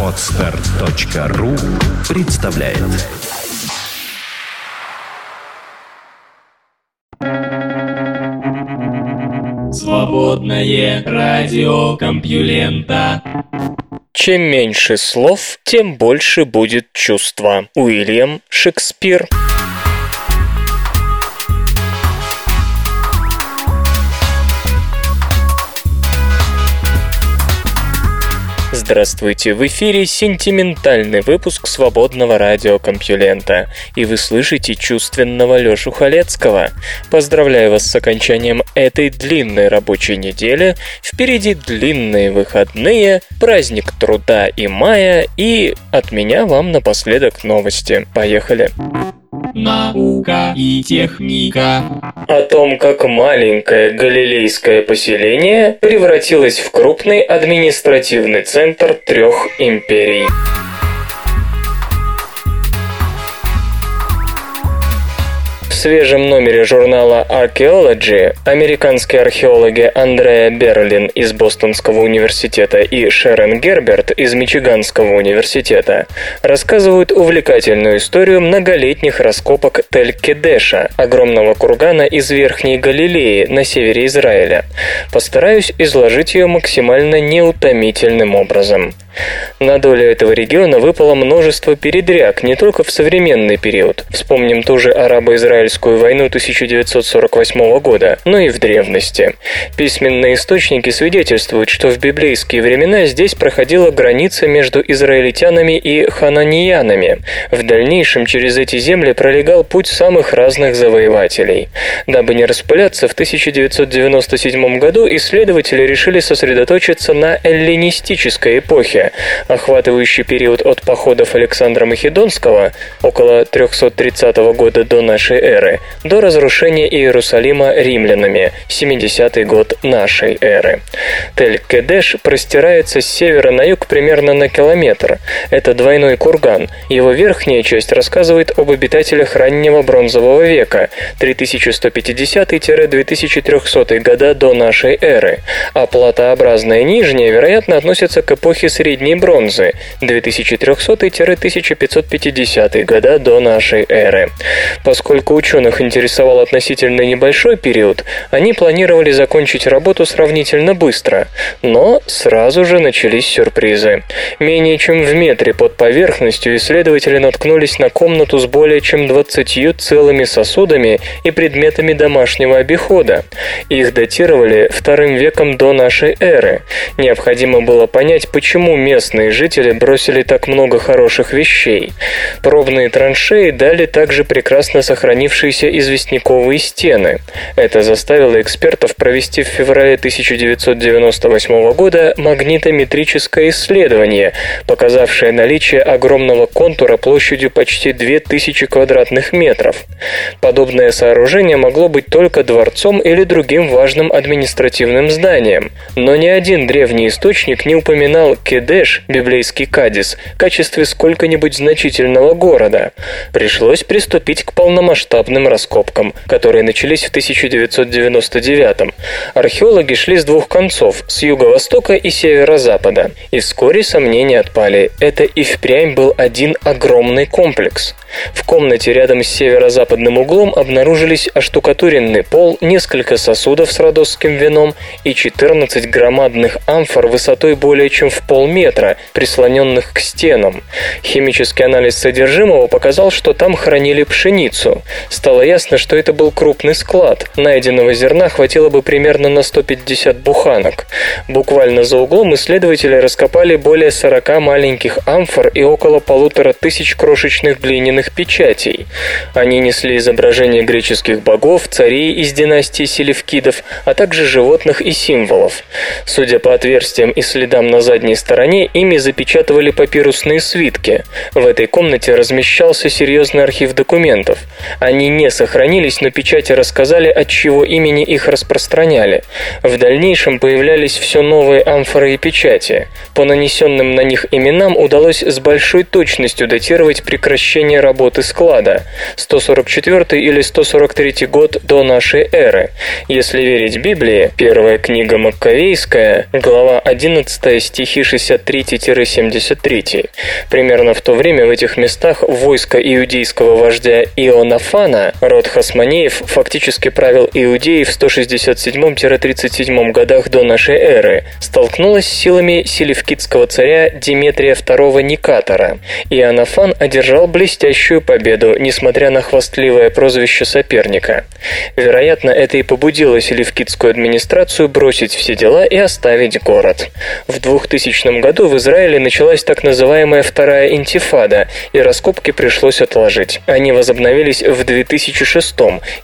Отстар.ру представляет. Свободное радио Компьюлента. Чем меньше слов, тем больше будет чувства. Уильям Шекспир Здравствуйте, в эфире сентиментальный выпуск свободного радиокомпьюлента, и вы слышите чувственного Лёшу Халецкого. Поздравляю вас с окончанием этой длинной рабочей недели. Впереди длинные выходные, праздник труда и мая, и от меня вам напоследок новости. Поехали! Наука и техника. О том, как маленькое галилейское поселение превратилось в крупный административный центр трех империй. Свежем номере журнала Archaeology американские археологи Андреа Берлин из Бостонского университета и Шерон Герберт из Мичиганского университета рассказывают увлекательную историю многолетних раскопок Тель-Кедеша, огромного кургана из Верхней Галилеи на севере Израиля. Постараюсь изложить ее максимально неутомительным образом. На долю этого региона выпало множество передряг не только в современный период, вспомним ту же арабо-израильскую войну 1948 года, но и в древности. Письменные источники свидетельствуют, что в библейские времена здесь проходила граница между израильтянами и хананьянами. В дальнейшем через эти земли пролегал путь самых разных завоевателей. Дабы не распыляться, в 1997 году исследователи решили сосредоточиться на эллинистической эпохе, охватывающий период от походов Александра Македонского около 330 года до нашей эры до разрушения Иерусалима римлянами 70 год нашей эры. Тель-Кедеш простирается с севера на юг примерно на километр. Это двойной курган. Его верхняя часть рассказывает об обитателях раннего бронзового века 3150-2300 года до нашей эры, а платообразная нижняя, вероятно, относится к эпохе средней бронзы 2300-1550 года до нашей эры. Поскольку ученых интересовал относительно небольшой период, они планировали закончить работу сравнительно быстро, но сразу же начались сюрпризы. Менее чем в метре под поверхностью исследователи наткнулись на комнату с более чем 20 целыми сосудами и предметами домашнего обихода. Их датировали вторым веком до нашей эры. Необходимо было понять, почему местные жители бросили так много хороших вещей. Пробные траншеи дали также прекрасно сохранившиеся известняковые стены. Это заставило экспертов провести в феврале 1998 года магнитометрическое исследование, показавшее наличие огромного контура площадью почти 2000 квадратных метров. Подобное сооружение могло быть только дворцом или другим важным административным зданием, но ни один древний источник не упоминал Кедеш, библейский Кадис, в качестве сколько-нибудь значительного города. Пришлось приступить к полномасштабным раскопкам, которые начались в 1999 Археологи шли с двух концов, с юго-востока и северо-запада, и вскоре сомнения отпали. Это и впрямь был один огромный комплекс. В комнате рядом с северо-западным углом обнаружились оштукатуренный пол, несколько сосудов с родосским вином и 14 громадных амфор высотой более чем в полметра, прислоненных к стенам. Химический анализ содержимого показал, что там хранили пшеницу. Стало ясно, что это был крупный склад. Найденного зерна хватило бы примерно на 150 буханок. Буквально за углом исследователи раскопали более 40 маленьких амфор и около полутора тысяч крошечных глиняных печатей. Они несли изображения греческих богов, царей из династии селевкидов, а также животных и символов. Судя по отверстиям и следам на задней стороне, стране ими запечатывали папирусные свитки. В этой комнате размещался серьезный архив документов. Они не сохранились, но печати рассказали, от чего имени их распространяли. В дальнейшем появлялись все новые амфоры и печати. По нанесенным на них именам удалось с большой точностью датировать прекращение работы склада – 144 или 143 год до нашей эры. Если верить Библии, первая книга Маккавейская, глава 11, стихи 63-73. Примерно в то время в этих местах войско иудейского вождя Ионафана, род Хасманеев, фактически правил Иудеи в 167-37 годах до нашей эры, столкнулось с силами селевкидского царя Диметрия II Никатора. Ионафан одержал блестящую победу, несмотря на хвастливое прозвище соперника. Вероятно, это и побудило селевкидскую администрацию бросить все дела и оставить город. В 2000 году в Израиле началась так называемая Вторая интифада, и раскопки пришлось отложить. Они возобновились в 2006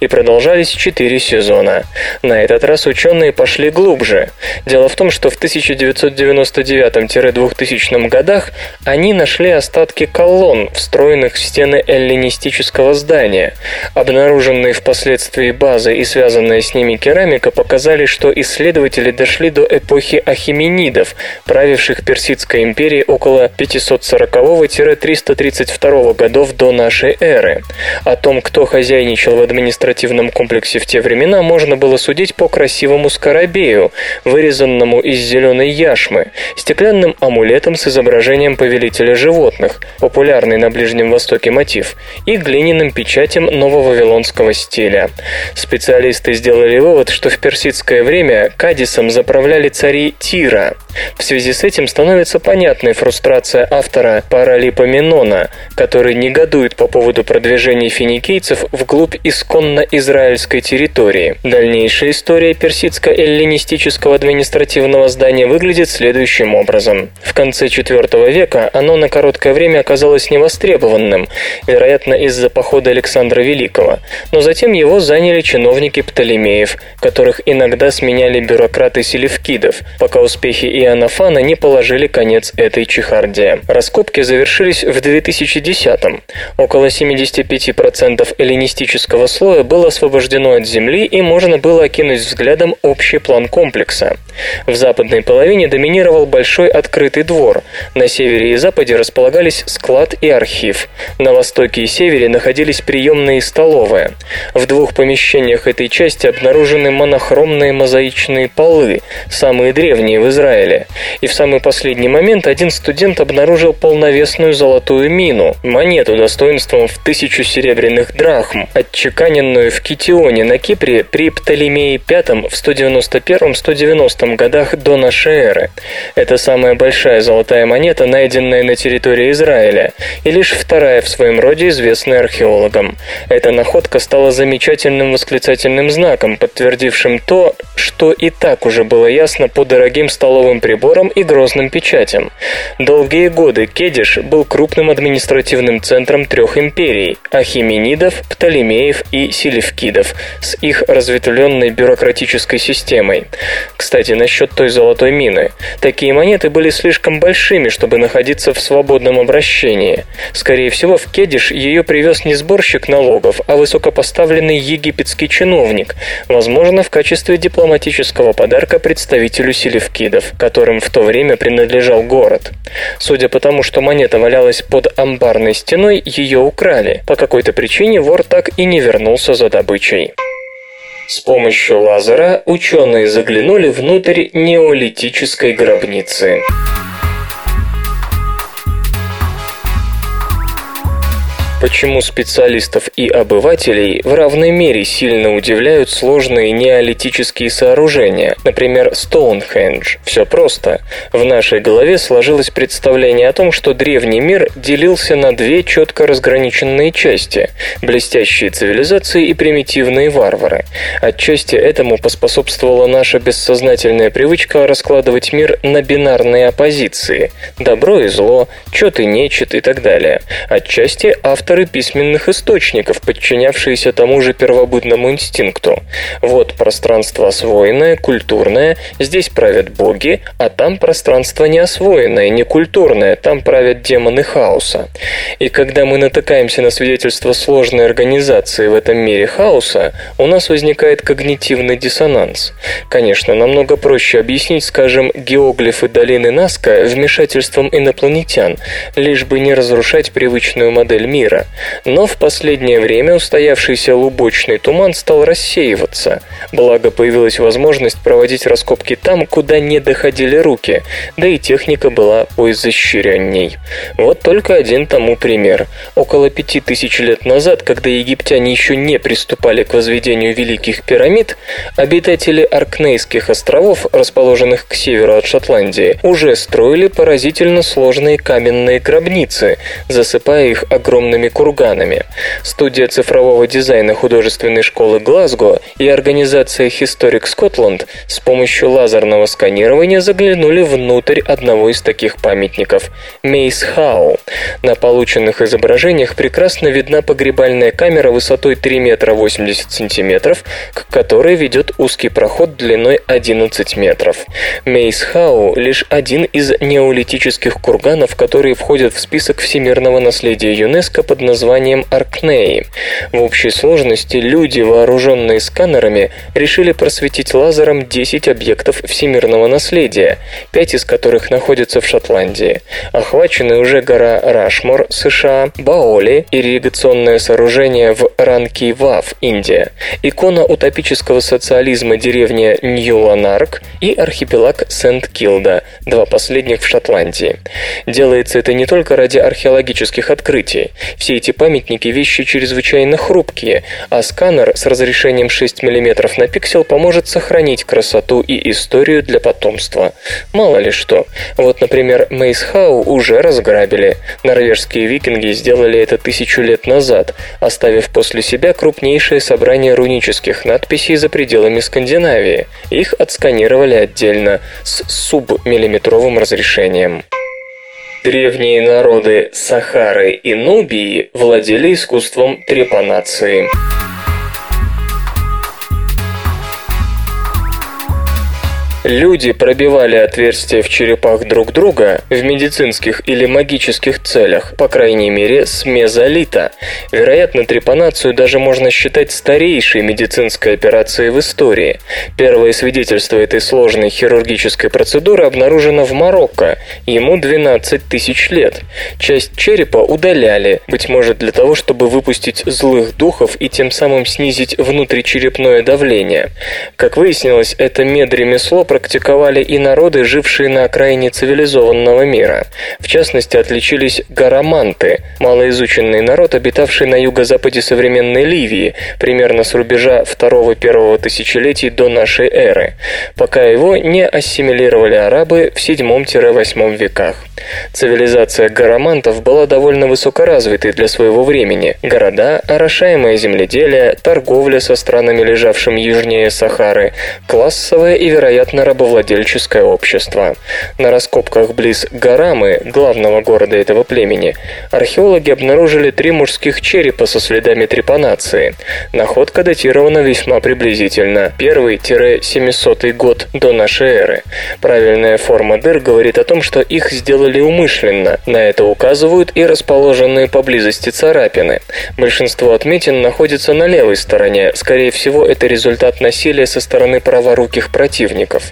и продолжались 4 сезона. На этот раз ученые пошли глубже. Дело в том, что в 1999-2000 годах они нашли остатки колонн, встроенных в стены эллинистического здания. Обнаруженные впоследствии базы и связанная с ними керамика показали, что исследователи дошли до эпохи ахименидов, правивших Персидской империей около 540-332 годов до нашей эры. О том, кто хозяйничал в административном комплексе в те времена, можно было судить по красивому скоробею, вырезанному из зеленой яшмы, стеклянным амулетом с изображением повелителя животных, популярный на Ближнем Востоке мотив, и глиняным печатям нововавилонского стиля. Специалисты сделали вывод, что в персидское время Кадисом заправляли цари Тира. В связи с этим становится понятной фрустрация автора Паралипоменона, который негодует по поводу продвижения финикийцев вглубь исконно израильской территории. Дальнейшая история персидско-эллинистического административного здания выглядит следующим образом. В конце IV века оно на короткое время оказалось невостребованным, вероятно, из-за похода Александра Великого, но затем его заняли чиновники Птолемеев, которых иногда сменяли бюрократы селевкидов, пока успехи Иоаннафана не положили конец этой чехарде. Раскопки завершились в 2010-м. Около 75% эллинистического слоя было освобождено от земли и можно было окинуть взглядом общий план комплекса. В западной половине доминировал большой открытый двор. На севере и западе располагались склад и архив. На востоке и севере находились приемные и столовая. В двух помещениях этой части обнаружены монохромные мозаичные полы, самые древние в Израиле. И в самый последний момент один студент обнаружил полновесную золотую мину, монету достоинством в тысячу серебряных драхм, отчеканенную в Китионе на Кипре при Птолемее V в 191-190 годах до нашей эры. Это самая большая золотая монета, найденная на территории Израиля, и лишь вторая в своем роде известная археологам. Эта находка стала замечательным восклицательным знаком, подтвердившим то, что и так уже было ясно по дорогим столовым приборам и грозным печатям. Долгие годы Кедиш был крупным административным центром трех империй – Ахименидов, Птолемеев и Селевкидов с их разветвленной бюрократической системой. Кстати, насчет той золотой мины. Такие монеты были слишком большими, чтобы находиться в свободном обращении. Скорее всего, в Кедиш ее привез не сборщик налогов, а высокопоставленный египетский чиновник, возможно, в качестве дипломатического подарка представителю селевкидов, которым в то время принадлежал город. Судя по тому, что монета валялась под амбарной стеной, ее украли. По какой-то причине вор так и не вернулся за добычей. С помощью лазера ученые заглянули внутрь неолитической гробницы. Почему специалистов и обывателей в равной мере сильно удивляют сложные неолитические сооружения, например, Стоунхендж? Все просто. В нашей голове сложилось представление о том, что древний мир делился на две четко разграниченные части – блестящие цивилизации и примитивные варвары. Отчасти этому поспособствовала наша бессознательная привычка раскладывать мир на бинарные оппозиции – добро и зло, чет и нечет и так далее. Отчасти автор авторы письменных источников, подчинявшиеся тому же первобытному инстинкту. Вот пространство освоенное, культурное, здесь правят боги, а там пространство неосвоенное, некультурное, там правят демоны хаоса. И когда мы натыкаемся на свидетельство сложной организации в этом мире хаоса, у нас возникает когнитивный диссонанс. Конечно, намного проще объяснить, скажем, геоглифы долины Наска вмешательством инопланетян, лишь бы не разрушать привычную модель мира. Но в последнее время устоявшийся лубочный туман стал рассеиваться. Благо появилась возможность проводить раскопки там, куда не доходили руки, да и техника была поизощренней. Вот только один тому пример. Около пяти тысяч лет назад, когда египтяне еще не приступали к возведению великих пирамид, обитатели Аркнейских островов, расположенных к северу от Шотландии, уже строили поразительно сложные каменные гробницы, засыпая их огромными курганами. Студия цифрового дизайна художественной школы Глазго и организация Historic Scotland с помощью лазерного сканирования заглянули внутрь одного из таких памятников – Мейс Хау. На полученных изображениях прекрасно видна погребальная камера высотой 3 метра 80 сантиметров, к которой ведет узкий проход длиной 11 метров. Мейс Хау – лишь один из неолитических курганов, которые входят в список всемирного наследия ЮНЕСКО под названием Аркнеи. В общей сложности люди, вооруженные сканерами, решили просветить лазером 10 объектов всемирного наследия, 5 из которых находятся в Шотландии. Охвачены уже гора Рашмор, США, Баоли, ирригационное сооружение в Ранки-Вав, Индия, икона утопического социализма деревня Нью-Ланарк и архипелаг Сент-Килда, два последних в Шотландии. Делается это не только ради археологических открытий. Все эти памятники – вещи чрезвычайно хрупкие, а сканер с разрешением 6 мм на пиксель поможет сохранить красоту и историю для потомства. Мало ли что. Вот, например, Мейсхау уже разграбили. Норвежские викинги сделали это тысячу лет назад, оставив после себя крупнейшее собрание рунических надписей за пределами Скандинавии. Их отсканировали отдельно с субмиллиметровым разрешением. Древние народы Сахары и Нубии владели искусством трепанации. Люди пробивали отверстия в черепах друг друга в медицинских или магических целях, по крайней мере, с мезолита. Вероятно, трепанацию даже можно считать старейшей медицинской операцией в истории. Первое свидетельство этой сложной хирургической процедуры обнаружено в Марокко. Ему 12 тысяч лет. Часть черепа удаляли, быть может для того, чтобы выпустить злых духов и тем самым снизить внутричерепное давление. Как выяснилось, это медремесло практиковали и народы, жившие на окраине цивилизованного мира. В частности, отличились гараманты, малоизученный народ, обитавший на юго-западе современной Ливии, примерно с рубежа второго-первого тысячелетий до нашей эры, пока его не ассимилировали арабы в 7-8 веках. Цивилизация гарамантов была довольно высокоразвитой для своего времени. Города, орошаемое земледелие, торговля со странами, лежавшими южнее Сахары, классовая и, вероятно, рабовладельческое общество. На раскопках близ Гарамы, главного города этого племени, археологи обнаружили три мужских черепа со следами трепанации. Находка датирована весьма приблизительно. Первый-700 год до нашей эры. Правильная форма дыр говорит о том, что их сделали умышленно. На это указывают и расположенные поблизости царапины. Большинство отметин находится на левой стороне. Скорее всего, это результат насилия со стороны праворуких противников.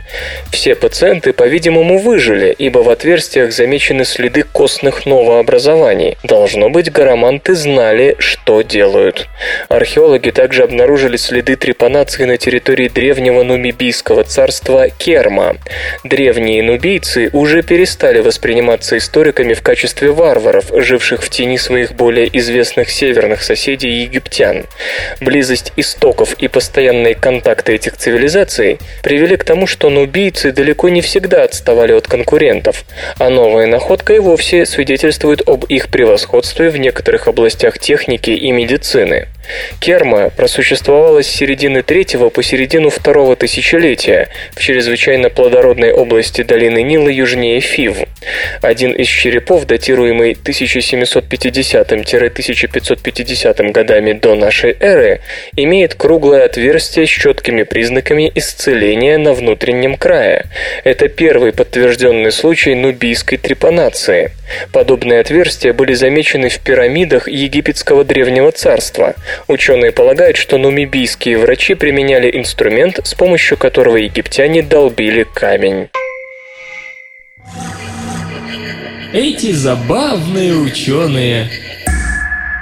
Все пациенты, по-видимому, выжили, ибо в отверстиях замечены следы костных новообразований. Должно быть, гараманты знали, что делают. Археологи также обнаружили следы трепанации на территории древнего нумибийского царства Керма. Древние нубийцы уже перестали восприниматься историками в качестве варваров, живших в тени своих более известных северных соседей египтян. Близость истоков и постоянные контакты этих цивилизаций привели к тому, что нубийцы далеко не всегда отставали от конкурентов, а новая находка и вовсе свидетельствует об их превосходстве в некоторых областях техники и медицины. Керма просуществовала с середины третьего по середину второго тысячелетия в чрезвычайно плодородной области долины Нила южнее Фив. Один из черепов, датируемый 1750-1550 годами до нашей эры, имеет круглое отверстие с четкими признаками исцеления на внутреннем крае. Это первый подтвержденный случай нубийской трепанации. Подобные отверстия были замечены в пирамидах египетского древнего царства. Ученые полагают, что нумибийские врачи применяли инструмент, с помощью которого египтяне долбили камень. Эти забавные ученые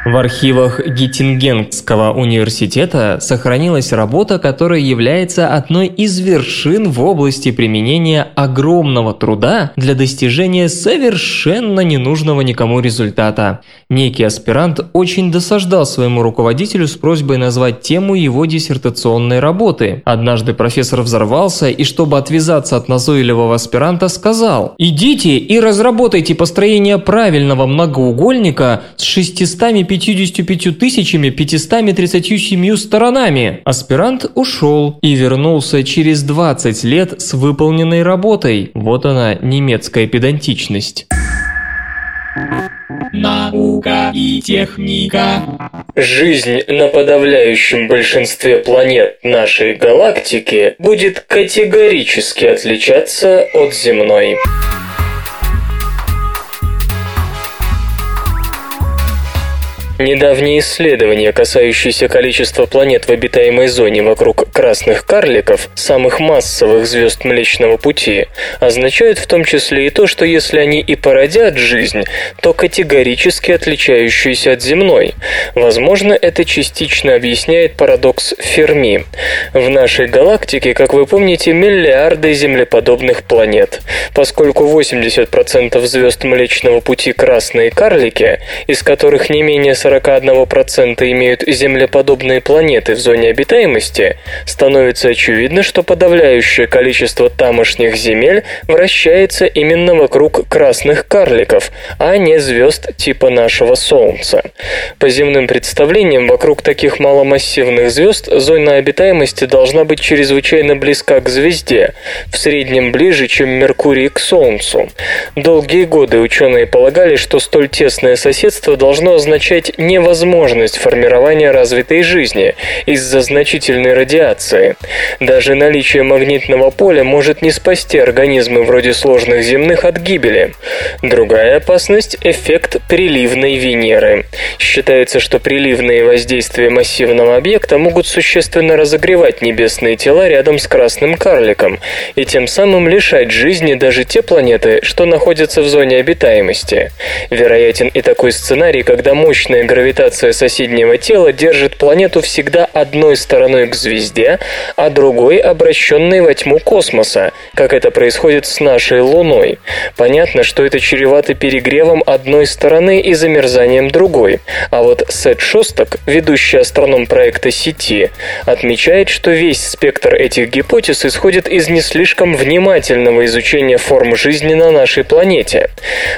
в архивах Геттингенского университета сохранилась работа, которая является одной из вершин в области применения огромного труда для достижения совершенно ненужного никому результата. Некий аспирант очень досаждал своему руководителю с просьбой назвать тему его диссертационной работы. Однажды профессор взорвался и, чтобы отвязаться от назойливого аспиранта, сказал «Идите и разработайте построение правильного многоугольника с 650 55 тысячами 537 сторонами. Аспирант ушел и вернулся через 20 лет с выполненной работой. Вот она, немецкая педантичность. Наука и техника. Жизнь на подавляющем большинстве планет нашей галактики будет категорически отличаться от земной. Недавние исследования, касающиеся количества планет в обитаемой зоне вокруг красных карликов, самых массовых звезд Млечного Пути, означают в том числе и то, что если они и породят жизнь, то категорически отличающуюся от земной. Возможно, это частично объясняет парадокс Ферми. В нашей галактике, как вы помните, миллиарды землеподобных планет. Поскольку 80% звезд Млечного Пути красные карлики, из которых не менее 41% имеют землеподобные планеты в зоне обитаемости, становится очевидно, что подавляющее количество тамошних земель вращается именно вокруг красных карликов, а не звезд типа нашего Солнца. По земным представлениям, вокруг таких маломассивных звезд зона обитаемости должна быть чрезвычайно близка к звезде, в среднем ближе, чем Меркурий к Солнцу. Долгие годы ученые полагали, что столь тесное соседство должно означать невозможность формирования развитой жизни из-за значительной радиации. Даже наличие магнитного поля может не спасти организмы вроде сложных земных от гибели. Другая опасность – эффект приливной Венеры. Считается, что приливные воздействия массивного объекта могут существенно разогревать небесные тела рядом с красным карликом и тем самым лишать жизни даже те планеты, что находятся в зоне обитаемости. Вероятен и такой сценарий, когда мощная гравитация соседнего тела держит планету всегда одной стороной к звезде, а другой обращенной во тьму космоса, как это происходит с нашей Луной. Понятно, что это чревато перегревом одной стороны и замерзанием другой. А вот Сет Шостак, ведущий астроном проекта сети, отмечает, что весь спектр этих гипотез исходит из не слишком внимательного изучения форм жизни на нашей планете.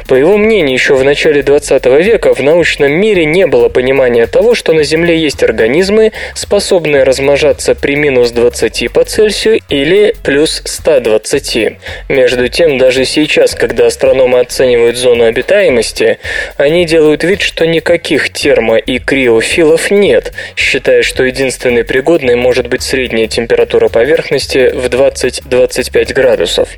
По его мнению, еще в начале 20 века в научном мире не было понимания того, что на Земле есть организмы, способные размножаться при минус 20 по Цельсию или плюс 120. Между тем, даже сейчас, когда астрономы оценивают зону обитаемости, они делают вид, что никаких термо- и криофилов нет, считая, что единственной пригодной может быть средняя температура поверхности в 20-25 градусов.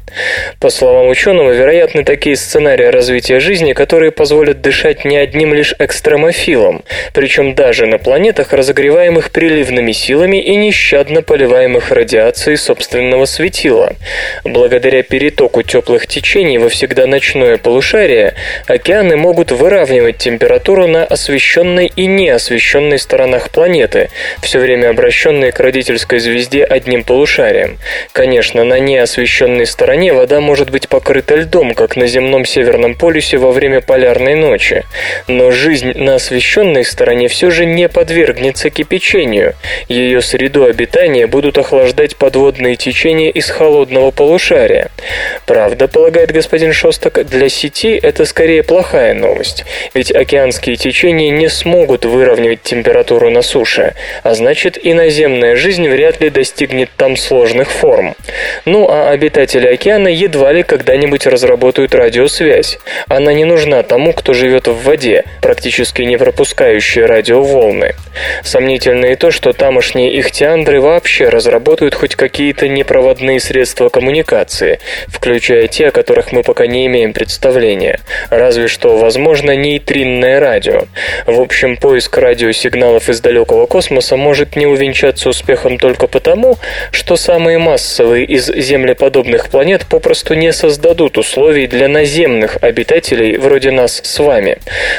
По словам ученого, вероятны такие сценарии развития жизни, которые позволят дышать не одним лишь экстремофилом, причем даже на планетах, разогреваемых приливными силами и нещадно поливаемых радиацией собственного светила. Благодаря перетоку теплых течений во всегда ночное полушарие, океаны могут выравнивать температуру на освещенной и неосвещенной сторонах планеты, все время обращенные к родительской звезде одним полушарием. Конечно, на неосвещенной стороне вода может быть покрыта льдом, как на земном северном полюсе во время полярной ночи. Но жизнь на освещенной освещенной стороне все же не подвергнется кипячению. Ее среду обитания будут охлаждать подводные течения из холодного полушария. Правда, полагает господин Шостак, для сети это скорее плохая новость, ведь океанские течения не смогут выровнять температуру на суше, а значит и наземная жизнь вряд ли достигнет там сложных форм. Ну а обитатели океана едва ли когда-нибудь разработают радиосвязь. Она не нужна тому, кто живет в воде, практически не пропускающие радиоволны. Сомнительно и то, что тамошние ихтиандры вообще разработают хоть какие-то непроводные средства коммуникации, включая те, о которых мы пока не имеем представления. Разве что, возможно, нейтринное радио. В общем, поиск радиосигналов из далекого космоса может не увенчаться успехом только потому, что самые массовые из землеподобных планет попросту не создадут условий для наземных обитателей вроде нас с вами.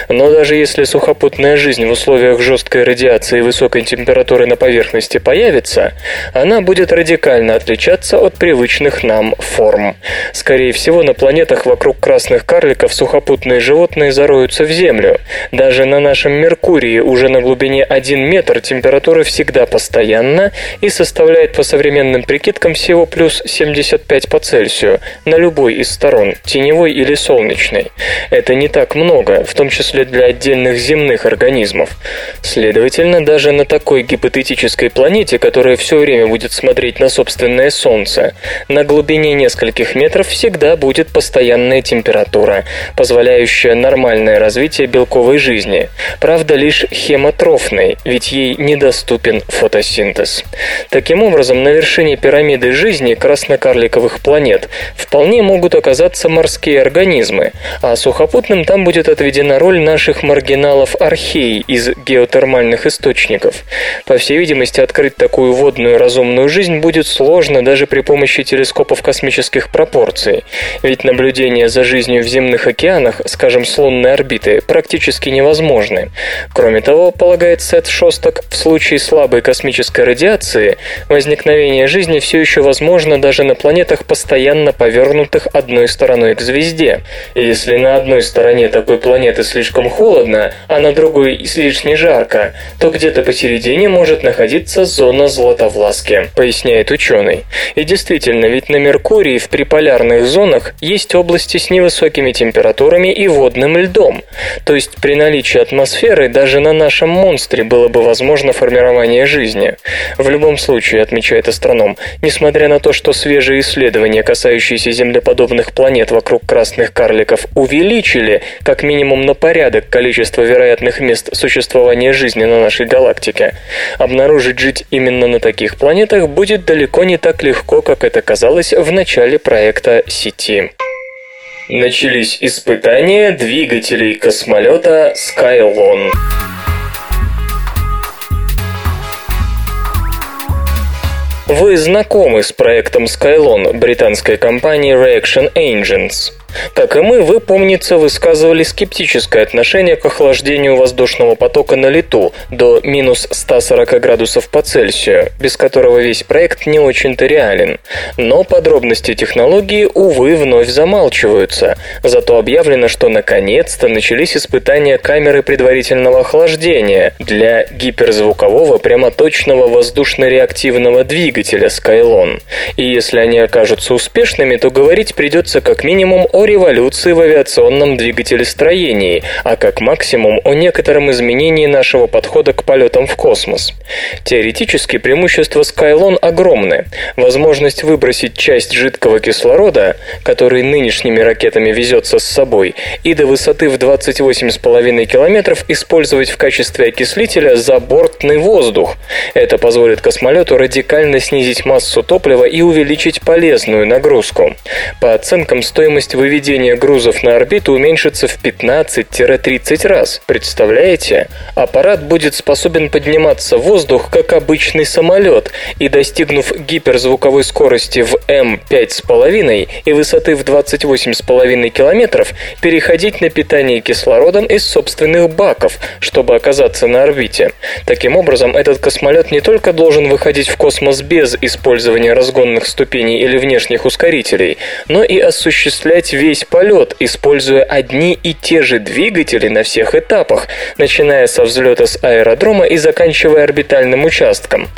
Но даже если сухопутная жизнь в условиях жесткой радиации и высокой температуры на поверхности появится, она будет радикально отличаться от привычных нам форм. Скорее всего, на планетах вокруг красных карликов сухопутные животные зароются в Землю. Даже на нашем Меркурии уже на глубине 1 метр температура всегда постоянна и составляет по современным прикидкам всего плюс 75 по Цельсию на любой из сторон, теневой или солнечной. Это не так много, в том числе для отдельных земных организмов. Следовательно, даже на такой гипотетической планете, которая все время будет смотреть на собственное Солнце, на глубине нескольких метров всегда будет постоянная температура, позволяющая нормальное развитие белковой жизни. Правда, лишь хемотрофной, ведь ей недоступен фотосинтез. Таким образом, на вершине пирамиды жизни краснокарликовых планет вполне могут оказаться морские организмы, а сухопутным там будет отведена роль наших маргиналов архей из геотермальных источников. По всей видимости, открыть такую водную разумную жизнь будет сложно даже при помощи телескопов космических пропорций, ведь наблюдения за жизнью в земных океанах, скажем, с лунной орбиты, практически невозможны. Кроме того, полагает Сет Шосток, в случае слабой космической радиации возникновение жизни все еще возможно даже на планетах, постоянно повернутых одной стороной к звезде. Если на одной стороне такой планеты слишком холодно, а на другой излишне жарко, то где-то посередине может находиться зона Златовласки, поясняет ученый. И действительно, ведь на Меркурии в приполярных зонах есть области с невысокими температурами и водным льдом. То есть при наличии атмосферы даже на нашем монстре было бы возможно формирование жизни. В любом случае, отмечает астроном, несмотря на то, что свежие исследования, касающиеся землеподобных планет вокруг красных карликов, увеличили как минимум на порядок количество вероятных мест существования жизни на нашей галактике, обнаружить жить именно на таких планетах будет далеко не так легко, как это казалось в начале проекта сети. Начались испытания двигателей космолета Skylon. Вы знакомы с проектом Skylon британской компании Reaction Engines. Как и мы, вы, помнится, высказывали скептическое отношение к охлаждению воздушного потока на лету до минус 140 градусов по Цельсию, без которого весь проект не очень-то реален. Но подробности технологии, увы, вновь замалчиваются. Зато объявлено, что наконец-то начались испытания камеры предварительного охлаждения для гиперзвукового прямоточного воздушно-реактивного двигателя Skylon. И если они окажутся успешными, то говорить придется как минимум о революции в авиационном двигателестроении, а как максимум о некотором изменении нашего подхода к полетам в космос. Теоретически преимущества Skylon огромны. Возможность выбросить часть жидкого кислорода, который нынешними ракетами везется с собой, и до высоты в 28,5 километров использовать в качестве окислителя забортный воздух. Это позволит космолету радикально снизить массу топлива и увеличить полезную нагрузку. По оценкам, стоимость выведения выведение грузов на орбиту уменьшится в 15-30 раз. Представляете? Аппарат будет способен подниматься в воздух, как обычный самолет, и достигнув гиперзвуковой скорости в М5,5 и высоты в 28,5 километров, переходить на питание кислородом из собственных баков, чтобы оказаться на орбите. Таким образом, этот космолет не только должен выходить в космос без использования разгонных ступеней или внешних ускорителей, но и осуществлять весь полет, используя одни и те же двигатели на всех этапах, начиная со взлета с аэродрома и заканчивая орбитальным участком.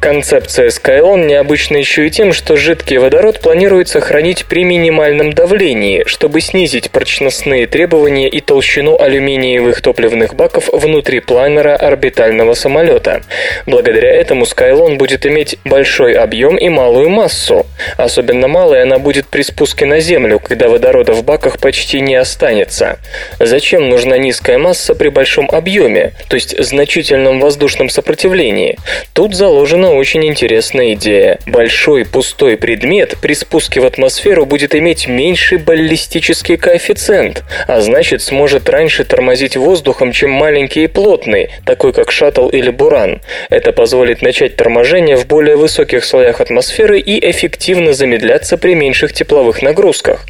Концепция Skylon необычна еще и тем, что жидкий водород планируется хранить при минимальном давлении, чтобы снизить прочностные требования и толщину алюминиевых топливных баков внутри планера орбитального самолета. Благодаря этому Skylon будет иметь большой объем и малую массу. Особенно малой она будет при спуске на Землю, когда водорода в баках почти не останется. Зачем нужна низкая масса при большом объеме, то есть значительном воздушном сопротивлении? Тут заложена очень интересная идея. Большой пустой предмет при спуске в атмосферу будет иметь меньший баллистический коэффициент, а значит сможет раньше тормозить воздухом, чем маленький и плотный, такой как шаттл или буран. Это позволит начать торможение в более высоких слоях атмосферы и эффективно замедляться при меньших тепловых нагрузках.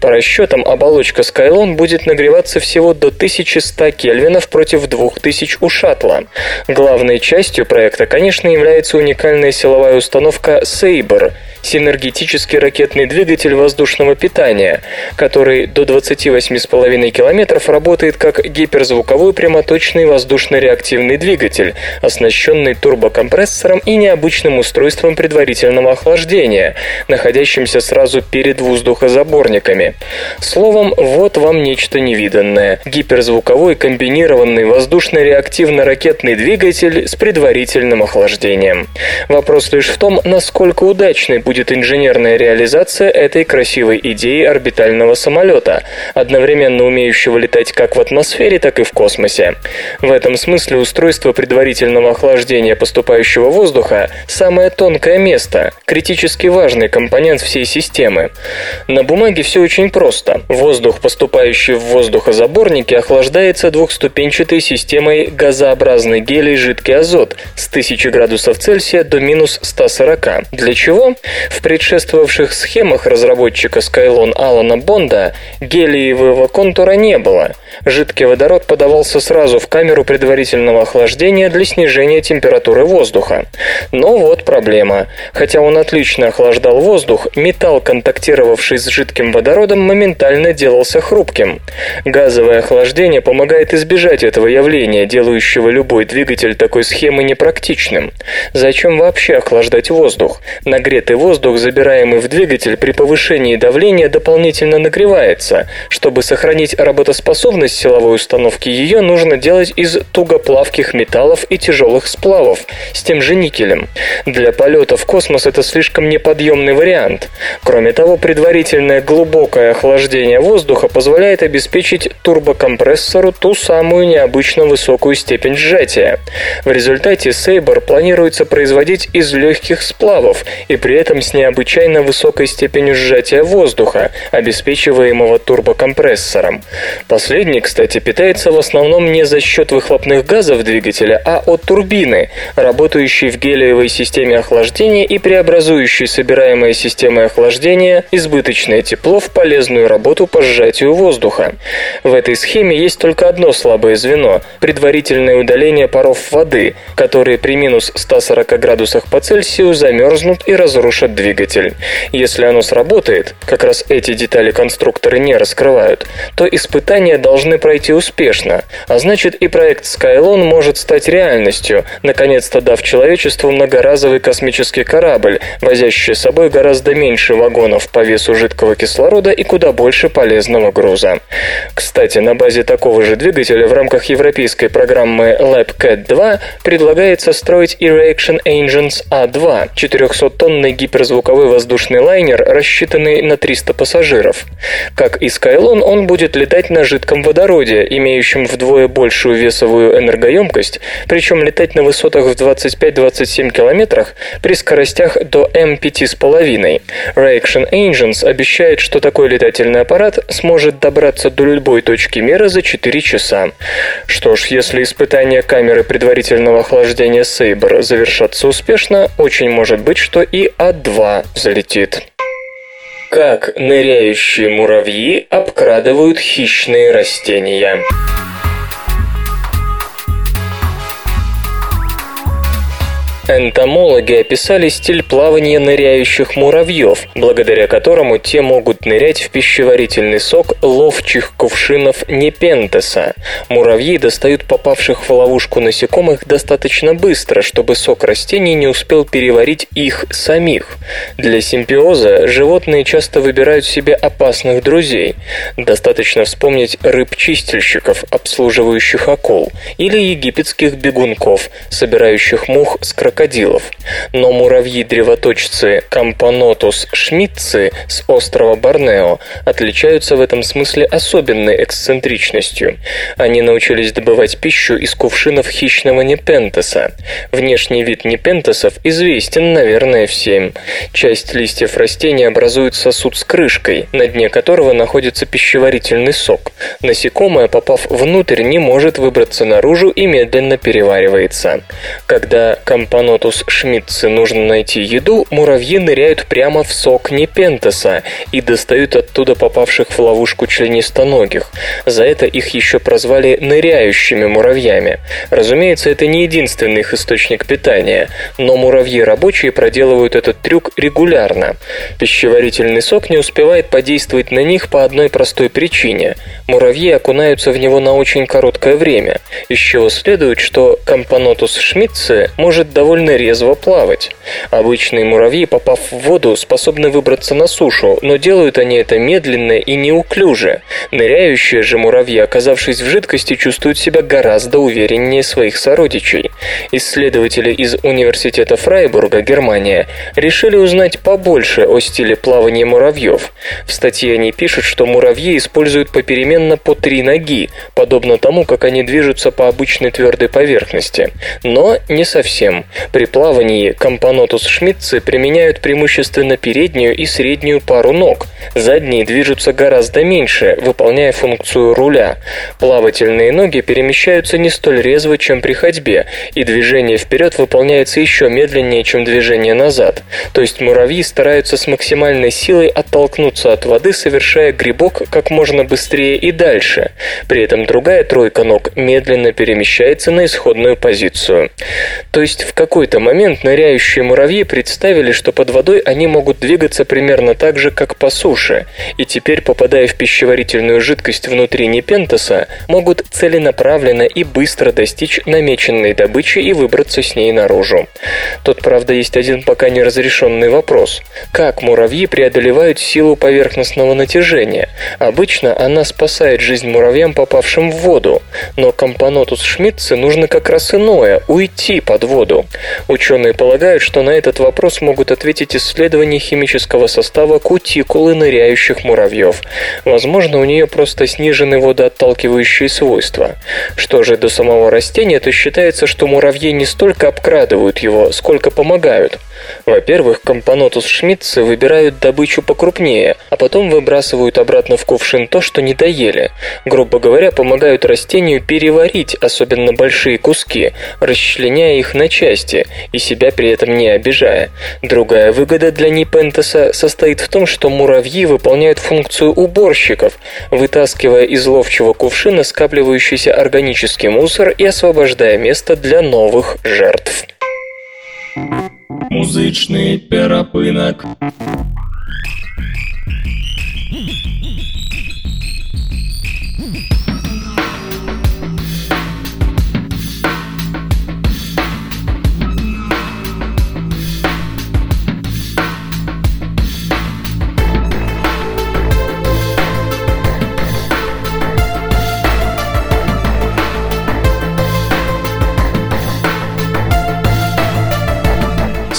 По расчетам, оболочка Skylon будет нагреваться всего до 1100 кельвинов против 2000 у шаттла. Главной частью проекта, конечно, является уникальная силовая установка Sabre – синергетический ракетный двигатель воздушного питания, который до 28,5 км работает как гиперзвуковой прямоточный воздушно-реактивный двигатель, оснащенный турбокомпрессором и необычным устройством предварительного охлаждения, находящимся сразу перед воздухозаборниками. Словом, вот вам нечто невиданное. Гиперзвуковой комбинированный воздушно-реактивно-ракетный двигатель с предварительным охлаждением. Вопрос лишь в том, насколько удачной будет инженерная реализация этой красивой идеи орбитального самолета, одновременно умеющего летать как в атмосфере, так и в космосе. В этом смысле устройство предварительного охлаждения поступающего воздуха – самое тонкое место, критически важный компонент всей системы. На бумаге все очень просто. Воздух, поступающий в воздухозаборники, охлаждается двухступенчатой системой газообразный гелий жидкий азот с 1000 градусов Цельсия до минус 140. Для чего? В предшествовавших схемах разработчика Skylon Алана Бонда гелиевого контура не было. Жидкий водород подавался сразу в камеру предварительного охлаждения для снижения температуры воздуха. Но вот проблема. Хотя он отлично охлаждал воздух, металл, контактировавший с жидким водородом, моментально делался хрупким. Газовое охлаждение помогает избежать этого явления, делающего любой двигатель такой схемы непрактичным. Зачем вообще охлаждать воздух? Нагретый воздух, забираемый в двигатель при повышении давления, дополнительно нагревается. Чтобы сохранить работоспособность силовой установки, ее нужно делать из тугоплавких металлов и тяжелых сплавов с тем же никелем. Для полета в космос это слишком неподъемный вариант. Кроме того, предварительное глубокое охлаждение воздуха позволяет обеспечить турбокомпрессору ту самую необычно высокую степень сжатия. В результате Sabre планируется производить из легких сплавов и при этом с необычайно высокой степенью сжатия воздуха, обеспечиваемого турбокомпрессором. Последний, кстати, питается в основном не за счет выхлопных газов двигателя, а от турбины, работающей в гелиевой системе охлаждения и преобразующей собираемое системой охлаждения избыточное тепло в полезную работу по сжатию воздуха. В этой схеме есть только одно слабое звено – предварительное удаление паров воды, которые при минус 140 градусах по Цельсию замерзнут и разрушат двигатель. Если оно сработает, как раз эти детали конструкторы не раскрывают, то испытания должны пройти успешно, а значит и проект Skylon может стать реальностью, наконец-то дав человечеству многоразовый космический корабль, возящий с собой гораздо меньше вагонов по весу жидкого кислорода и куда больше полезного груза. Кстати, на базе такого же двигателя в рамках европейской программы LabCat 2 предлагается строить Erection Engines A2, 400-тонный гипер гиперзвуковой воздушный лайнер, рассчитанный на 300 пассажиров. Как и Skylon, он будет летать на жидком водороде, имеющем вдвое большую весовую энергоемкость, причем летать на высотах в 25-27 километрах при скоростях до М5,5. Reaction Engines обещает, что такой летательный аппарат сможет добраться до любой точки мира за 4 часа. Что ж, если испытания камеры предварительного охлаждения Sabre завершатся успешно, очень может быть, что и А2 2 залетит. Как ныряющие муравьи обкрадывают хищные растения. Энтомологи описали стиль плавания ныряющих муравьев, благодаря которому те могут нырять в пищеварительный сок ловчих кувшинов непентеса. Муравьи достают попавших в ловушку насекомых достаточно быстро, чтобы сок растений не успел переварить их самих. Для симбиоза животные часто выбирают себе опасных друзей. Достаточно вспомнить рыб-чистильщиков, обслуживающих акул, или египетских бегунков, собирающих мух с крокодилов. Но муравьи-древоточцы Кампанотус шмидцы с острова Борнео отличаются в этом смысле особенной эксцентричностью. Они научились добывать пищу из кувшинов хищного непентеса. Внешний вид непентесов известен, наверное, всем. Часть листьев растения образует сосуд с крышкой, на дне которого находится пищеварительный сок. Насекомое, попав внутрь, не может выбраться наружу и медленно переваривается. Когда Кампанотус шмидцы нужно найти еду, муравьи ныряют прямо в сок непентеса и достают оттуда попавших в ловушку членистоногих. За это их еще прозвали ныряющими муравьями. Разумеется, это не единственный их источник питания, но муравьи рабочие проделывают этот трюк регулярно. Пищеварительный сок не успевает подействовать на них по одной простой причине. Муравьи окунаются в него на очень короткое время, из чего следует, что Кампанотус шмидце может довольно резво плавать. Обычные муравьи, попав в воду, способны выбраться на сушу, но делают они это медленно и неуклюже. Ныряющие же муравьи, оказавшись в жидкости, чувствуют себя гораздо увереннее своих сородичей. Исследователи из Университета Фрайбурга, Германия, решили узнать побольше о стиле плавания муравьев. В статье они пишут, что муравьи используют попеременно по три ноги, подобно тому, как они движутся по обычной твердой поверхности. Но не совсем. При плавании компонотус шмидцы применяют преимущественно переднюю и среднюю пару ног. Задние движутся гораздо меньше, выполняя функцию руля. Плавательные ноги перемещаются не столь резво, чем при ходьбе, и движение вперед выполняется еще медленнее, чем движение назад. То есть муравьи стараются с максимальной силой оттолкнуться от воды, совершая грибок как можно быстрее и дальше. При этом другая тройка ног медленно перемещается на исходную позицию. То есть в какой-то момент ныряющие муравьи представили, что под водой они могут двигаться примерно так же, как по суше, и теперь, попадая в пищеварительную жидкость внутри непентоса, могут целенаправленно и быстро достичь намеченной добычи и выбраться с ней наружу. Тут, правда, есть один пока неразрешенный вопрос. Как муравьи преодолевают силу поверхностного натяжения? Обычно она спасает жизнь муравьям, попавшим в воду, но компонотус шмидце нужно как раз иное – уйти под воду. Ученые полагают, что на этот вопрос могут ответить исследования химического состава кутикулы ныряющих муравьев. Возможно, у нее просто снижены водоотталкивающие свойства. Что же до самого растения, то считается, что муравьи не столько обкрадывают его, сколько помогают. Во-первых, компонотус шмидцы выбирают добычу покрупнее, а потом выбрасывают обратно в кувшин то, что не доели. Грубо говоря, помогают растению переварить особенно большие куски, расчленяя их на части и себя при этом не обижая. Другая выгода для Непентеса состоит в том, что муравьи выполняют функцию уборщиков, вытаскивая из ловчего кувшина скапливающийся органический мусор и освобождая место для новых жертв. Музичний перепинок.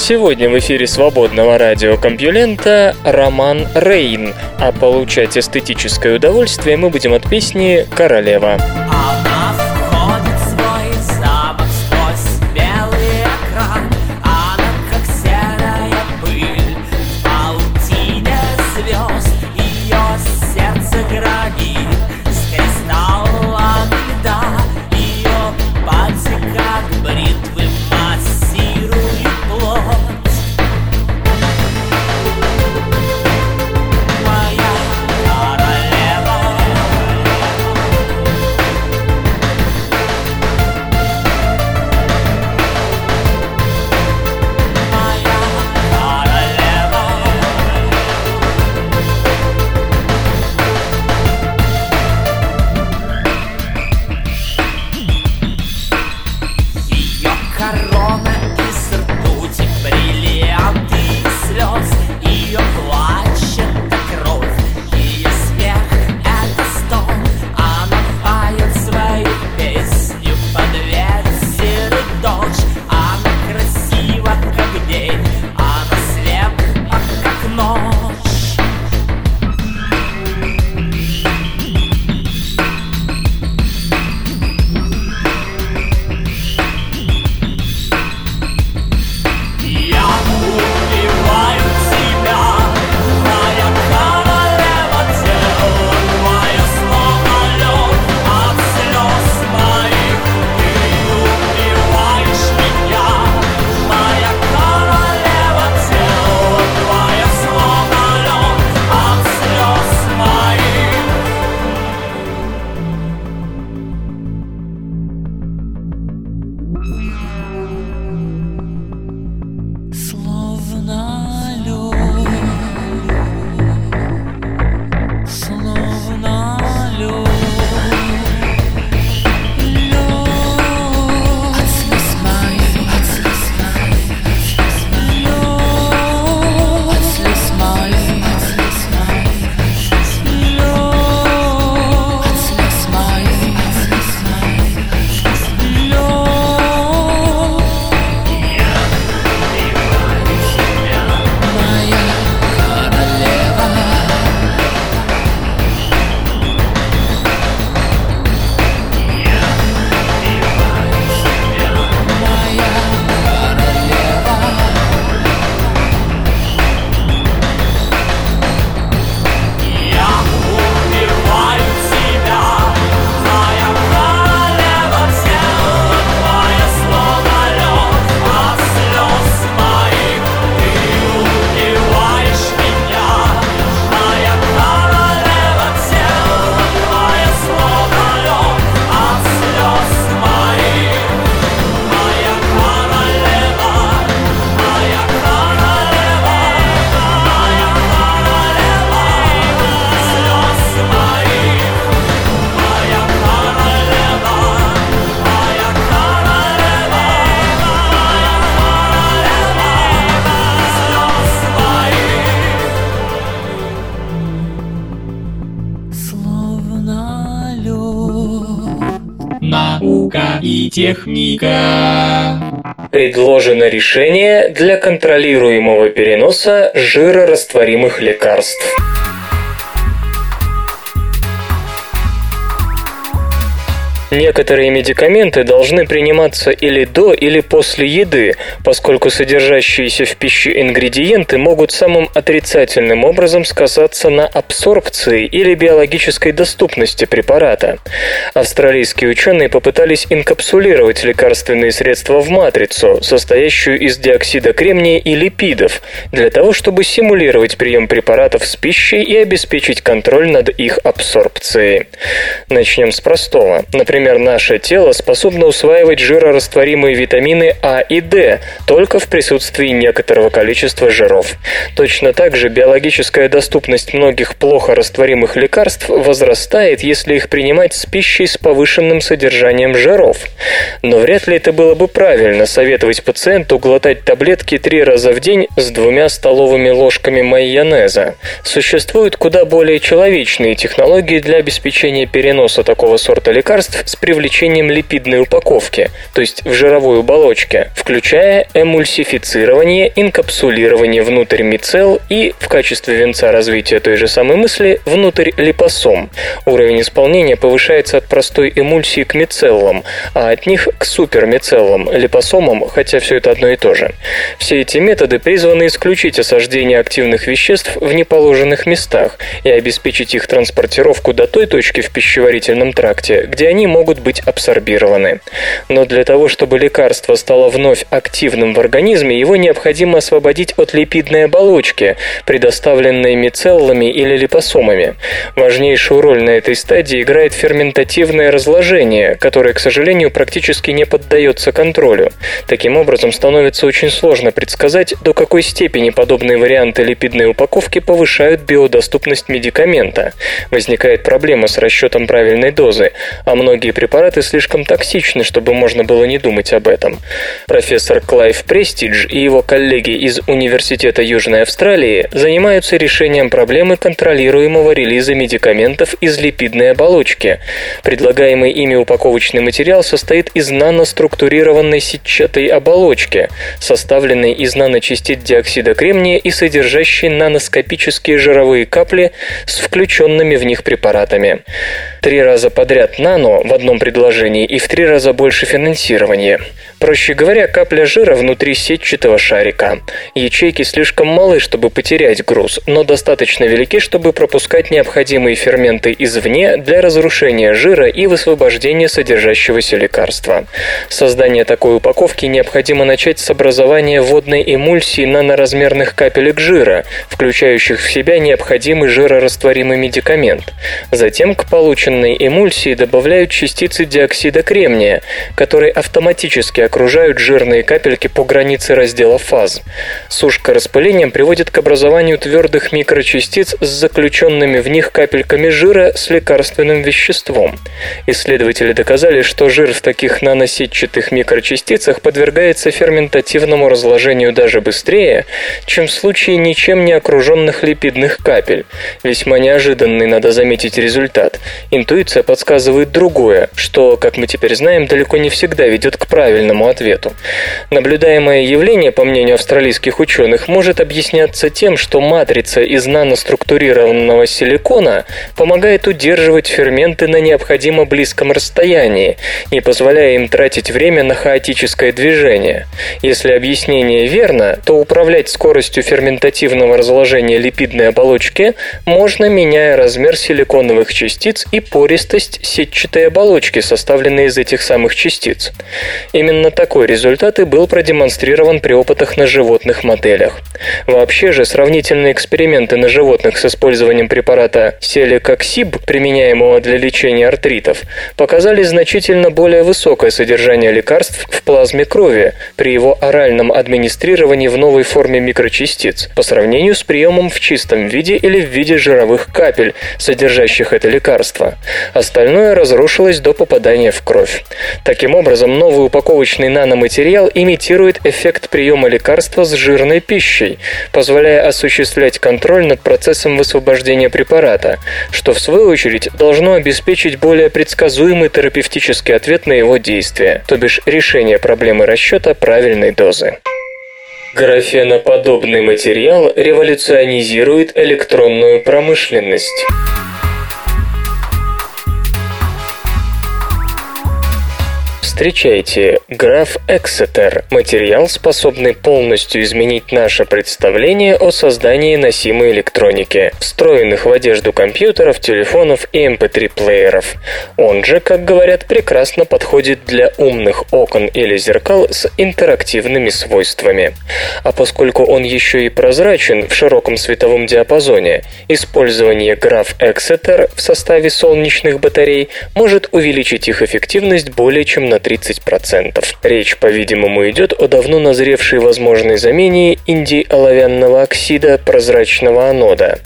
Сегодня в эфире свободного радиокомпьюлента Роман Рейн, а получать эстетическое удовольствие мы будем от песни «Королева». Она техника. Предложено решение для контролируемого переноса жирорастворимых лекарств. Некоторые медикаменты должны приниматься или до, или после еды, поскольку содержащиеся в пище ингредиенты могут самым отрицательным образом сказаться на абсорбции или биологической доступности препарата. Австралийские ученые попытались инкапсулировать лекарственные средства в матрицу, состоящую из диоксида кремния и липидов, для того, чтобы симулировать прием препаратов с пищей и обеспечить контроль над их абсорбцией. Начнем с простого. Например, Например, наше тело способно усваивать жирорастворимые витамины А и D только в присутствии некоторого количества жиров. Точно так же биологическая доступность многих плохо растворимых лекарств возрастает, если их принимать с пищей с повышенным содержанием жиров. Но вряд ли это было бы правильно советовать пациенту глотать таблетки три раза в день с двумя столовыми ложками майонеза. Существуют куда более человечные технологии для обеспечения переноса такого сорта лекарств с привлечением липидной упаковки, то есть в жировой оболочке, включая эмульсифицирование, инкапсулирование внутрь мицел и, в качестве венца развития той же самой мысли, внутрь липосом. Уровень исполнения повышается от простой эмульсии к мицеллам, а от них к супермицеллам, липосомам, хотя все это одно и то же. Все эти методы призваны исключить осаждение активных веществ в неположенных местах и обеспечить их транспортировку до той точки в пищеварительном тракте, где они могут могут быть абсорбированы. Но для того, чтобы лекарство стало вновь активным в организме, его необходимо освободить от липидной оболочки, предоставленной мицеллами или липосомами. Важнейшую роль на этой стадии играет ферментативное разложение, которое, к сожалению, практически не поддается контролю. Таким образом, становится очень сложно предсказать, до какой степени подобные варианты липидной упаковки повышают биодоступность медикамента. Возникает проблема с расчетом правильной дозы, а многие препараты слишком токсичны, чтобы можно было не думать об этом. Профессор Клайв Престидж и его коллеги из Университета Южной Австралии занимаются решением проблемы контролируемого релиза медикаментов из липидной оболочки. Предлагаемый ими упаковочный материал состоит из наноструктурированной сетчатой оболочки, составленной из наночастиц диоксида кремния и содержащей наноскопические жировые капли с включенными в них препаратами. Три раза подряд нано в одном предложении и в три раза больше финансирования. Проще говоря, капля жира внутри сетчатого шарика. Ячейки слишком малы, чтобы потерять груз, но достаточно велики, чтобы пропускать необходимые ферменты извне для разрушения жира и высвобождения содержащегося лекарства. Создание такой упаковки необходимо начать с образования водной эмульсии наноразмерных капелек жира, включающих в себя необходимый жирорастворимый медикамент. Затем к полученной эмульсии добавляют частицы диоксида кремния, которые автоматически окружают жирные капельки по границе раздела фаз. Сушка распылением приводит к образованию твердых микрочастиц с заключенными в них капельками жира с лекарственным веществом. Исследователи доказали, что жир в таких наносетчатых микрочастицах подвергается ферментативному разложению даже быстрее, чем в случае ничем не окруженных липидных капель. Весьма неожиданный, надо заметить, результат. Интуиция подсказывает другое другое, что, как мы теперь знаем, далеко не всегда ведет к правильному ответу. Наблюдаемое явление, по мнению австралийских ученых, может объясняться тем, что матрица из наноструктурированного силикона помогает удерживать ферменты на необходимо близком расстоянии, не позволяя им тратить время на хаотическое движение. Если объяснение верно, то управлять скоростью ферментативного разложения липидной оболочки можно, меняя размер силиконовых частиц и пористость сетчатой оболочки, составленные из этих самых частиц. Именно такой результат и был продемонстрирован при опытах на животных моделях. Вообще же сравнительные эксперименты на животных с использованием препарата селекоксиб, применяемого для лечения артритов, показали значительно более высокое содержание лекарств в плазме крови при его оральном администрировании в новой форме микрочастиц по сравнению с приемом в чистом виде или в виде жировых капель, содержащих это лекарство. Остальное разрушилось вплоть до попадания в кровь. Таким образом, новый упаковочный наноматериал имитирует эффект приема лекарства с жирной пищей, позволяя осуществлять контроль над процессом высвобождения препарата, что в свою очередь должно обеспечить более предсказуемый терапевтический ответ на его действие, то бишь решение проблемы расчета правильной дозы. Графеноподобный материал революционизирует электронную промышленность. Встречайте, граф Эксетер – материал, способный полностью изменить наше представление о создании носимой электроники, встроенных в одежду компьютеров, телефонов и MP3-плееров. Эм Он же, как говорят, прекрасно подходит для умных окон или зеркал с интерактивными свойствами. А поскольку он еще и прозрачен в широком световом диапазоне, использование граф Эксетер в составе солнечных батарей может увеличить их эффективность более чем на 30%. Речь, по-видимому, идет о давно назревшей возможной замене индий-оловянного оксида прозрачного анода.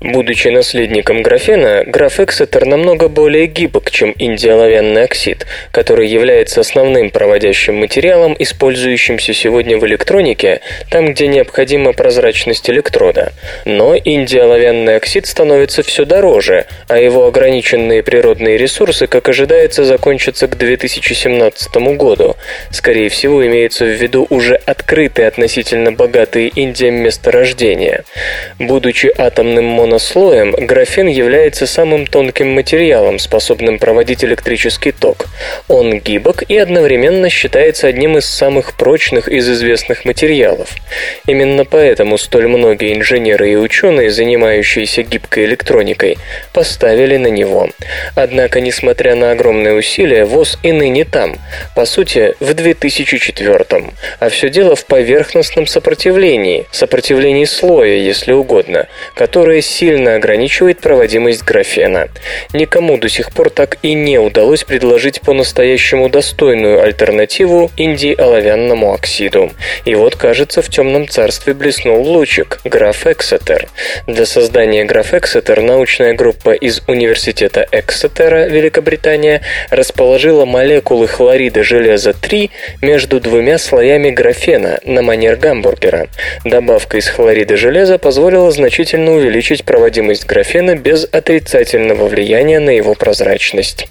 Будучи наследником графена, граф Эксетер намного более гибок, чем индий-оловянный оксид, который является основным проводящим материалом, использующимся сегодня в электронике, там, где необходима прозрачность электрода. Но индий-оловянный оксид становится все дороже, а его ограниченные природные ресурсы, как ожидается, закончатся к 2017 2017 году. Скорее всего, имеется в виду уже открытые относительно богатые Индием месторождения. Будучи атомным монослоем, графен является самым тонким материалом, способным проводить электрический ток. Он гибок и одновременно считается одним из самых прочных из известных материалов. Именно поэтому столь многие инженеры и ученые, занимающиеся гибкой электроникой, поставили на него. Однако, несмотря на огромные усилия, ВОЗ и ныне там, там, по сути, в 2004 а все дело в поверхностном сопротивлении, сопротивлении слоя, если угодно, которое сильно ограничивает проводимость графена. Никому до сих пор так и не удалось предложить по-настоящему достойную альтернативу индий-оловянному оксиду. И вот, кажется, в темном царстве блеснул лучик – граф Эксетер. Для создания граф Эксетер научная группа из Университета Эксетера, Великобритания, расположила молекулы хлорида железа-3 между двумя слоями графена на манер гамбургера. Добавка из хлорида железа позволила значительно увеличить проводимость графена без отрицательного влияния на его прозрачность.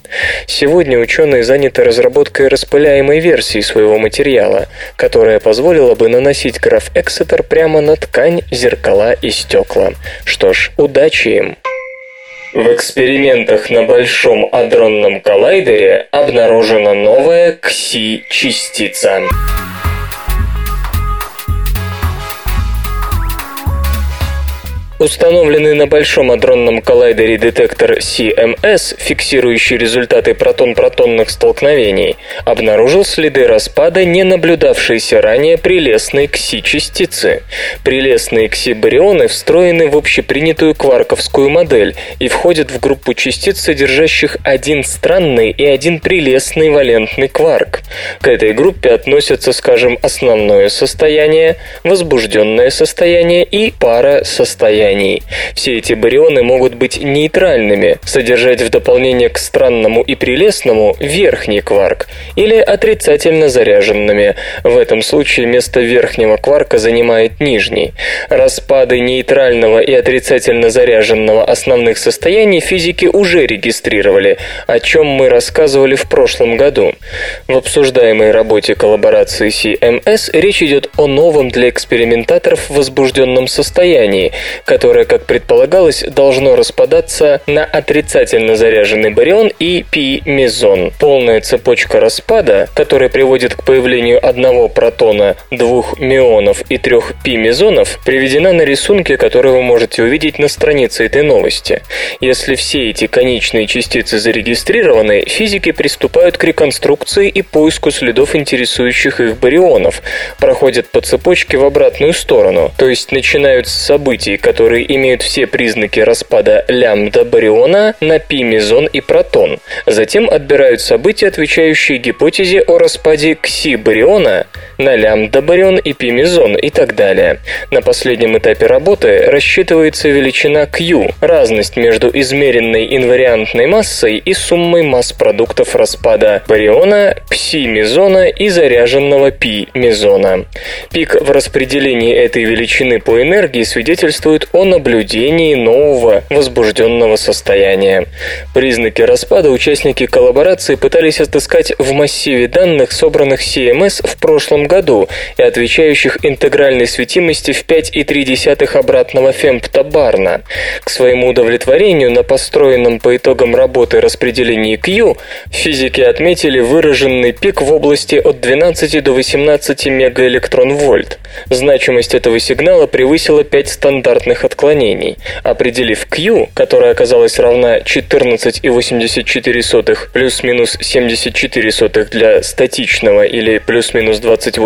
Сегодня ученые заняты разработкой распыляемой версии своего материала, которая позволила бы наносить граф Эксетер прямо на ткань, зеркала и стекла. Что ж, удачи им! В экспериментах на Большом адронном коллайдере обнаружена новая КСИ-частица. Установленный на Большом адронном коллайдере детектор CMS, фиксирующий результаты протон-протонных столкновений, обнаружил следы распада, не наблюдавшейся ранее прелестной КСИ-частицы. Прелестные КСИ-барионы встроены в общепринятую кварковскую модель и входят в группу частиц, содержащих один странный и один прелестный валентный кварк. К этой группе относятся, скажем, основное состояние, возбужденное состояние и пара состояний состояний. Все эти барионы могут быть нейтральными, содержать в дополнение к странному и прелестному верхний кварк, или отрицательно заряженными. В этом случае место верхнего кварка занимает нижний. Распады нейтрального и отрицательно заряженного основных состояний физики уже регистрировали, о чем мы рассказывали в прошлом году. В обсуждаемой работе коллаборации CMS речь идет о новом для экспериментаторов возбужденном состоянии, которое, как предполагалось, должно распадаться на отрицательно заряженный барион и пи-мезон. Полная цепочка распада, которая приводит к появлению одного протона, двух мионов и трех пи-мезонов, приведена на рисунке, который вы можете увидеть на странице этой новости. Если все эти конечные частицы зарегистрированы, физики приступают к реконструкции и поиску следов интересующих их барионов, проходят по цепочке в обратную сторону, то есть начинают с событий, которые которые имеют все признаки распада лямбда бариона на пи мезон и протон. Затем отбирают события, отвечающие гипотезе о распаде кси бариона на лямбда-барион и пи-мезон и так далее. На последнем этапе работы рассчитывается величина Q, разность между измеренной инвариантной массой и суммой масс продуктов распада бариона, пси-мезона и заряженного пи-мезона. Пик в распределении этой величины по энергии свидетельствует о наблюдении нового возбужденного состояния. Признаки распада участники коллаборации пытались отыскать в массиве данных, собранных CMS в прошлом году и отвечающих интегральной светимости в 5,3 обратного фемпта Барна. К своему удовлетворению на построенном по итогам работы распределении Q физики отметили выраженный пик в области от 12 до 18 мегаэлектрон-вольт. Значимость этого сигнала превысила 5 стандартных отклонений. Определив Q, которая оказалась равна 14,84 плюс-минус 74 для статичного или плюс-минус 28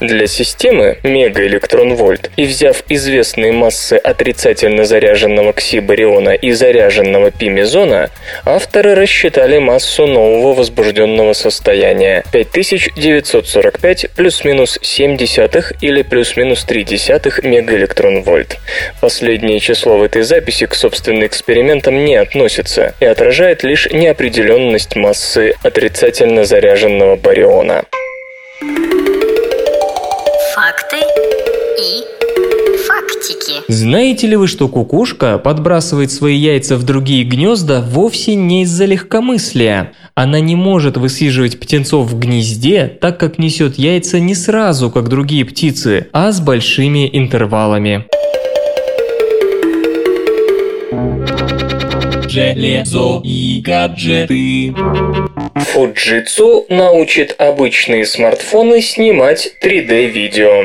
для системы мегаэлектрон-вольт, и взяв известные массы отрицательно заряженного кси-бариона и заряженного пи-мезона, авторы рассчитали массу нового возбужденного состояния 5945 плюс-минус 7 десятых или плюс-минус 3 десятых мегаэлектрон-вольт. Последнее число в этой записи к собственным экспериментам не относится и отражает лишь неопределенность массы отрицательно заряженного бариона. Факты и фактики. Знаете ли вы, что кукушка подбрасывает свои яйца в другие гнезда вовсе не из-за легкомыслия? Она не может высиживать птенцов в гнезде, так как несет яйца не сразу, как другие птицы, а с большими интервалами. Железо и гаджеты. Fujitsu научит обычные смартфоны снимать 3D-видео.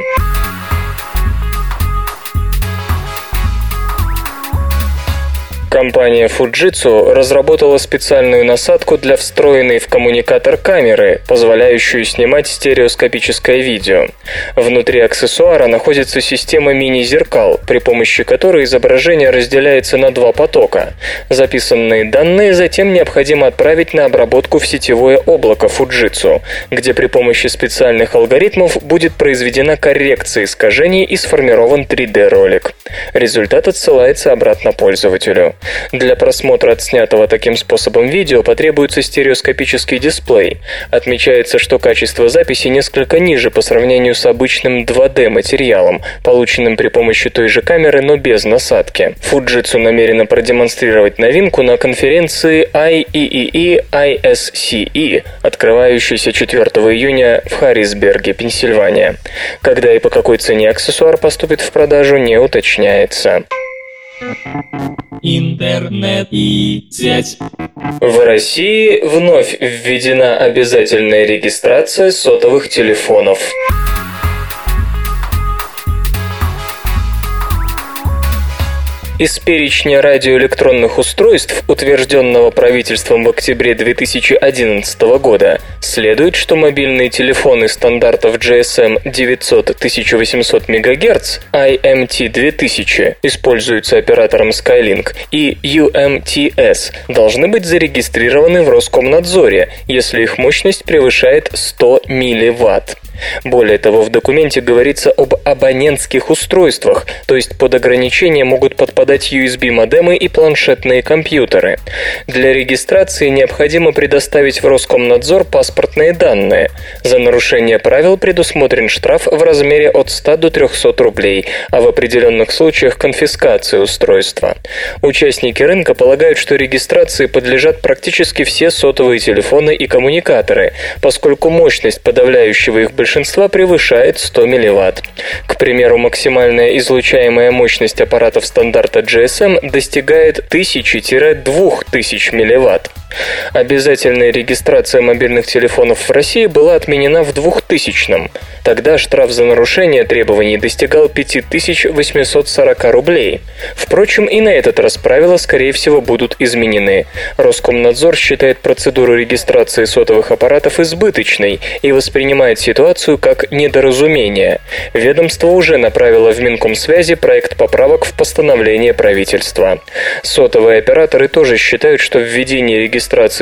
Компания Fujitsu разработала специальную насадку для встроенной в коммуникатор камеры, позволяющую снимать стереоскопическое видео. Внутри аксессуара находится система мини-зеркал, при помощи которой изображение разделяется на два потока. Записанные данные затем необходимо отправить на обработку в сетевое облако Fujitsu, где при помощи специальных алгоритмов будет произведена коррекция искажений и сформирован 3D-ролик. Результат отсылается обратно пользователю. Для просмотра отснятого таким способом видео потребуется стереоскопический дисплей. Отмечается, что качество записи несколько ниже по сравнению с обычным 2D-материалом, полученным при помощи той же камеры, но без насадки. Fujitsu намерена продемонстрировать новинку на конференции IEEE ISCE, открывающейся 4 июня в Харрисберге, Пенсильвания. Когда и по какой цене аксессуар поступит в продажу, не уточняется. Интернет и сеть. В России вновь введена обязательная регистрация сотовых телефонов. Из перечня радиоэлектронных устройств, утвержденного правительством в октябре 2011 года, следует, что мобильные телефоны стандартов GSM 900-1800 МГц IMT-2000 используются оператором Skylink и UMTS должны быть зарегистрированы в Роскомнадзоре, если их мощность превышает 100 милливатт. Более того, в документе говорится об абонентских устройствах, то есть под ограничения могут подпадать USB-модемы и планшетные компьютеры. Для регистрации необходимо предоставить в Роскомнадзор паспортные данные. За нарушение правил предусмотрен штраф в размере от 100 до 300 рублей, а в определенных случаях конфискация устройства. Участники рынка полагают, что регистрации подлежат практически все сотовые телефоны и коммуникаторы, поскольку мощность подавляющего их большинства превышает 100 милливатт. К примеру, максимальная излучаемая мощность аппаратов стандарта GSM достигает 1000-2000 милливатт. Обязательная регистрация мобильных телефонов в России была отменена в 2000-м. Тогда штраф за нарушение требований достигал 5840 рублей. Впрочем, и на этот раз правила, скорее всего, будут изменены. Роскомнадзор считает процедуру регистрации сотовых аппаратов избыточной и воспринимает ситуацию как недоразумение. Ведомство уже направило в Минкомсвязи проект поправок в постановление правительства. Сотовые операторы тоже считают, что введение регистрации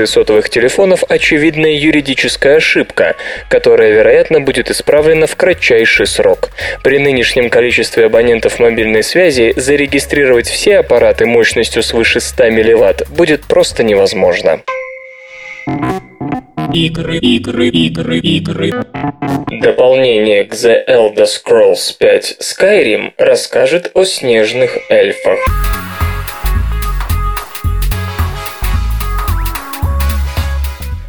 сотовых телефонов – очевидная юридическая ошибка, которая, вероятно, будет исправлена в кратчайший срок. При нынешнем количестве абонентов мобильной связи зарегистрировать все аппараты мощностью свыше 100 мВт будет просто невозможно. Игры, игры, игры, игры. Дополнение к The Elder Scrolls 5 Skyrim расскажет о снежных эльфах.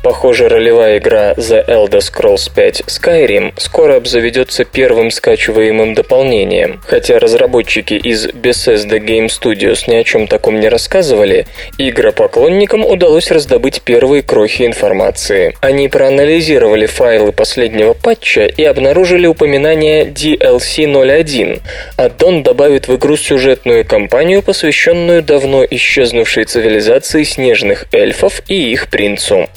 Похоже, ролевая игра The Elder Scrolls 5 Skyrim скоро обзаведется первым скачиваемым дополнением. Хотя разработчики из Bethesda Game Studios ни о чем таком не рассказывали, игропоклонникам удалось раздобыть первые крохи информации. Они проанализировали файлы последнего патча и обнаружили упоминание DLC 01. Аддон добавит в игру сюжетную кампанию, посвященную давно исчезнувшей цивилизации снежных эльфов и их принцу.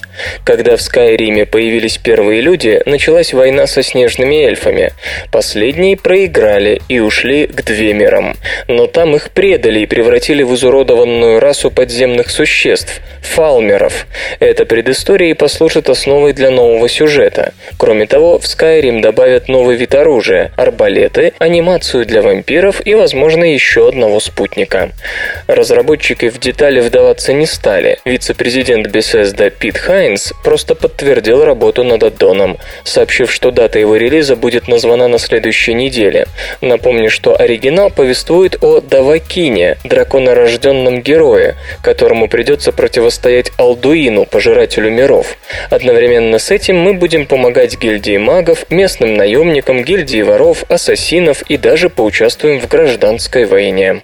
Когда в Скайриме появились первые люди, началась война со снежными эльфами. Последние проиграли и ушли к Двемерам. Но там их предали и превратили в изуродованную расу подземных существ – фалмеров. Эта предыстория и послужит основой для нового сюжета. Кроме того, в Skyrim добавят новый вид оружия – арбалеты, анимацию для вампиров и, возможно, еще одного спутника. Разработчики в детали вдаваться не стали. Вице-президент Bethesda Пит Хайнс просто подтвердил работу над аддоном, сообщив, что дата его релиза будет названа на следующей неделе. Напомню, что оригинал повествует о Давакине, драконорожденном герое, которому придется противостоять Алдуину, пожирателю миров. Одновременно с этим мы будем помогать гильдии магов, местным наемникам, гильдии воров, ассасинов и даже поучаствуем в гражданской войне.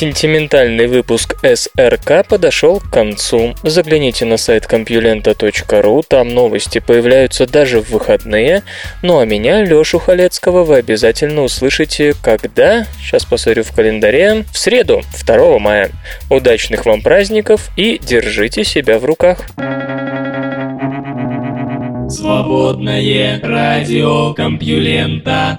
Сентиментальный выпуск СРК подошел к концу. Загляните на сайт compulenta.ru, там новости появляются даже в выходные. Ну а меня, Лёшу Халецкого, вы обязательно услышите, когда, сейчас посмотрю в календаре, в среду, 2 мая. Удачных вам праздников и держите себя в руках. Свободное радио Компьюлента.